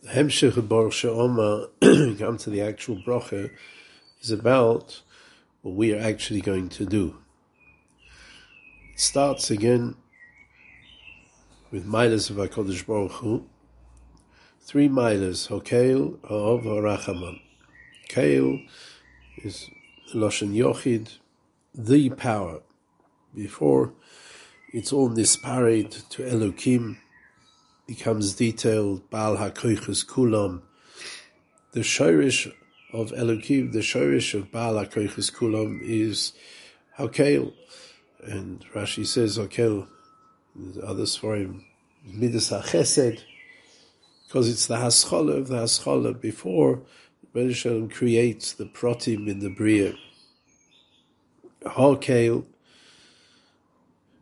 The Hemshech Baruch She'oma, come to the actual bracha, is about what we are actually going to do. It starts again with milas of HaKadosh Baruch Hu, three milas, Hokeil, Ha'ov, Ha'rachaman. Keil is Loshen Yochid, the power. Before it's all nisparid to Elokim, becomes detailed, Baal HaKoiches Kulam. The Shorish of Elokim, the Shorish of Baal HaKoiches Kulam is Hakel. And Rashi says Hakel, others for him, Midas HaChesed, because it's the Haschala of the Haschala before Rebbe Shalom creates the Protim in the Bria. Hakel,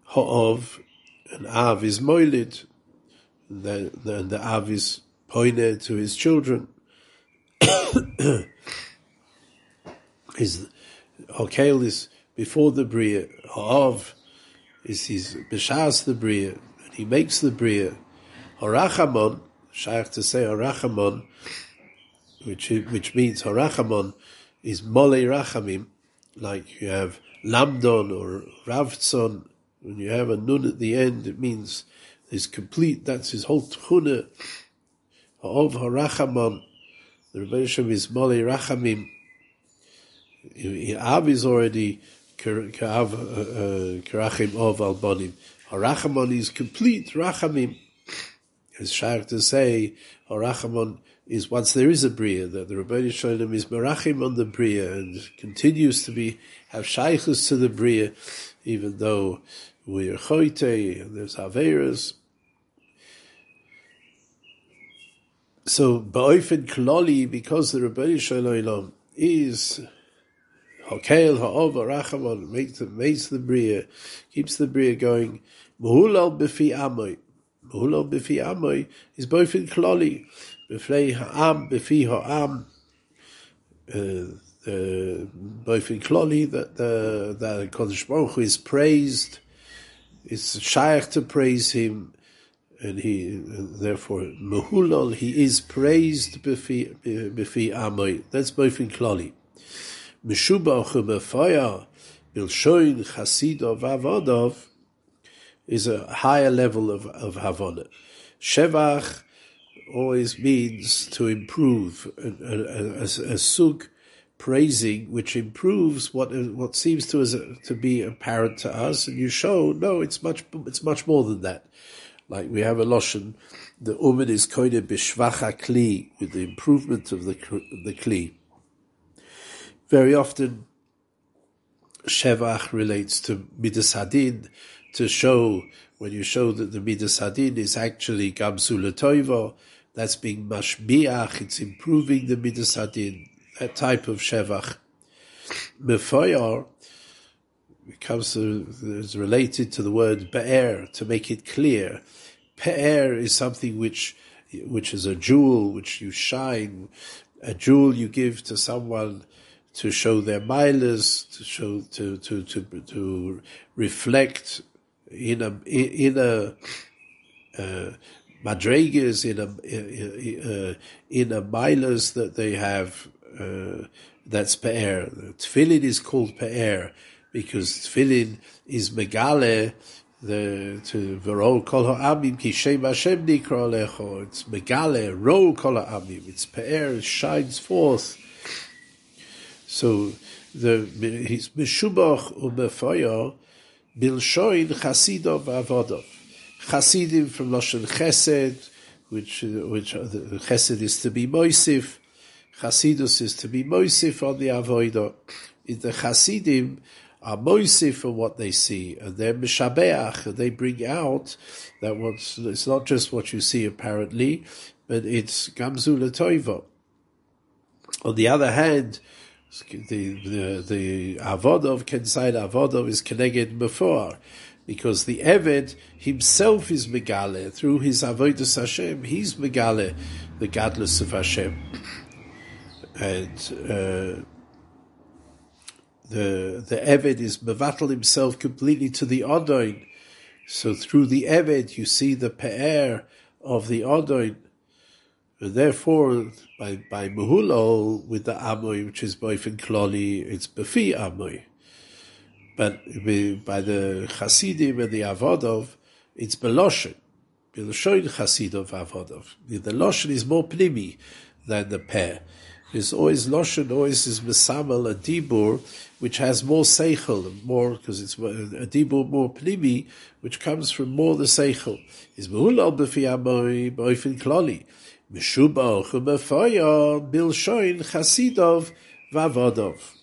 Ha'ov, and Av is Moilid, the, the, the Av is pointed to his children. his Hokel is before the Bria. Ha'av is his Bishas the Bria, and he makes the Bria. Horachamon, Shaykh to say Horachamon, which which means Horachamon is Mole Rachamim, like you have Lamdon or Ravtzon. When you have a nun at the end, it means is complete. That's his whole tchuna of harachamon. The Rebbe Shem is mali rachamim. Av is already karav uh, uh, of albonim. Harachamon is complete rachamim. It's sharp to say harachamon is once there is a bria that the Rebbe Shalom is merachim on the bria and continues to be have shaykhus to the bria, even though we're choite and there's averas. So ba'ofen kloli because the Rebbe Shalom is Hokel ha'ova rachamon makes the makes the bria keeps the bria going. Mahulal b'fi amoy. Mahulal b'fi amoy is boifin kloli. B'flei ha'am b'fi ha'am. Uh, the boifin kloli that the that Kodesh Baruch Hu is praised it's shaykh to praise him, and he therefore mehulol he is praised befi befi amoy. That's both in klali. Meshubach umefaya bilshoin chasidov avodov is a higher level of of havana. Shevach always means to improve a, a, a, a sug praising, which improves what what seems to us to be apparent to us, and you show no, it's much it's much more than that. Like we have a lotion, the umen is koine bishvacha kli with the improvement of the the kli. Very often, shevach relates to midas hadin to show when you show that the midas hadin is actually gamsu that's being mashbiach, it's improving the midas hadin a type of shevach. Mefoyor comes to, is related to the word be'er, to make it clear. Pe'er is something which, which is a jewel, which you shine, a jewel you give to someone to show their milas, to show, to, to, to, to reflect in a, in a, uh, madregas in a in a, in a milas that they have uh, that's pe'er. Tefillin is called pe'er because tefillin is megale the to verol kol ha'amim ki shem Hashem nikra lecho. It's megale ro kol ha'amim. It's pe'er. It shines forth. So the his meshubach umefaya bilshoin chasidov avodov. Chasidim from Lashon Chesed, which which the Chesed is to be moisif. Chasidus is to be moisif on the avodah. The Chasidim are moisif on what they see, and they're mishabeach, and they bring out that what's, it's not just what you see apparently, but it's gamzu letoiva. On the other hand, the the the avodah of Kensai avodah is connected before, because the Eved himself is megale through his avodah Hashem. He's megale the gadlus of Hashem and uh, the the Eved is mevatel himself completely to the Odoin. So through the Eved, you see the pe'er of the Odoin, therefore, by, by Muhulol, with the Amoy, which is Boifin Kloli, it's Befi Amoy. But by the Hasidim and the Avodov, it's Beloshin. Beloshin Chasidov Avodov. The Loshin is more Pnimi than the Peh. There's always Loshin, always is Mesamel, a Dibur, which has more Seichel, more, because it's a Dibur more Pnimi, which comes from more the Seichel. Is Muhulol Befi Amoy, Boifin Kloli. משובה אוכל בפויו, בלשוין חסידוב ועבודוב.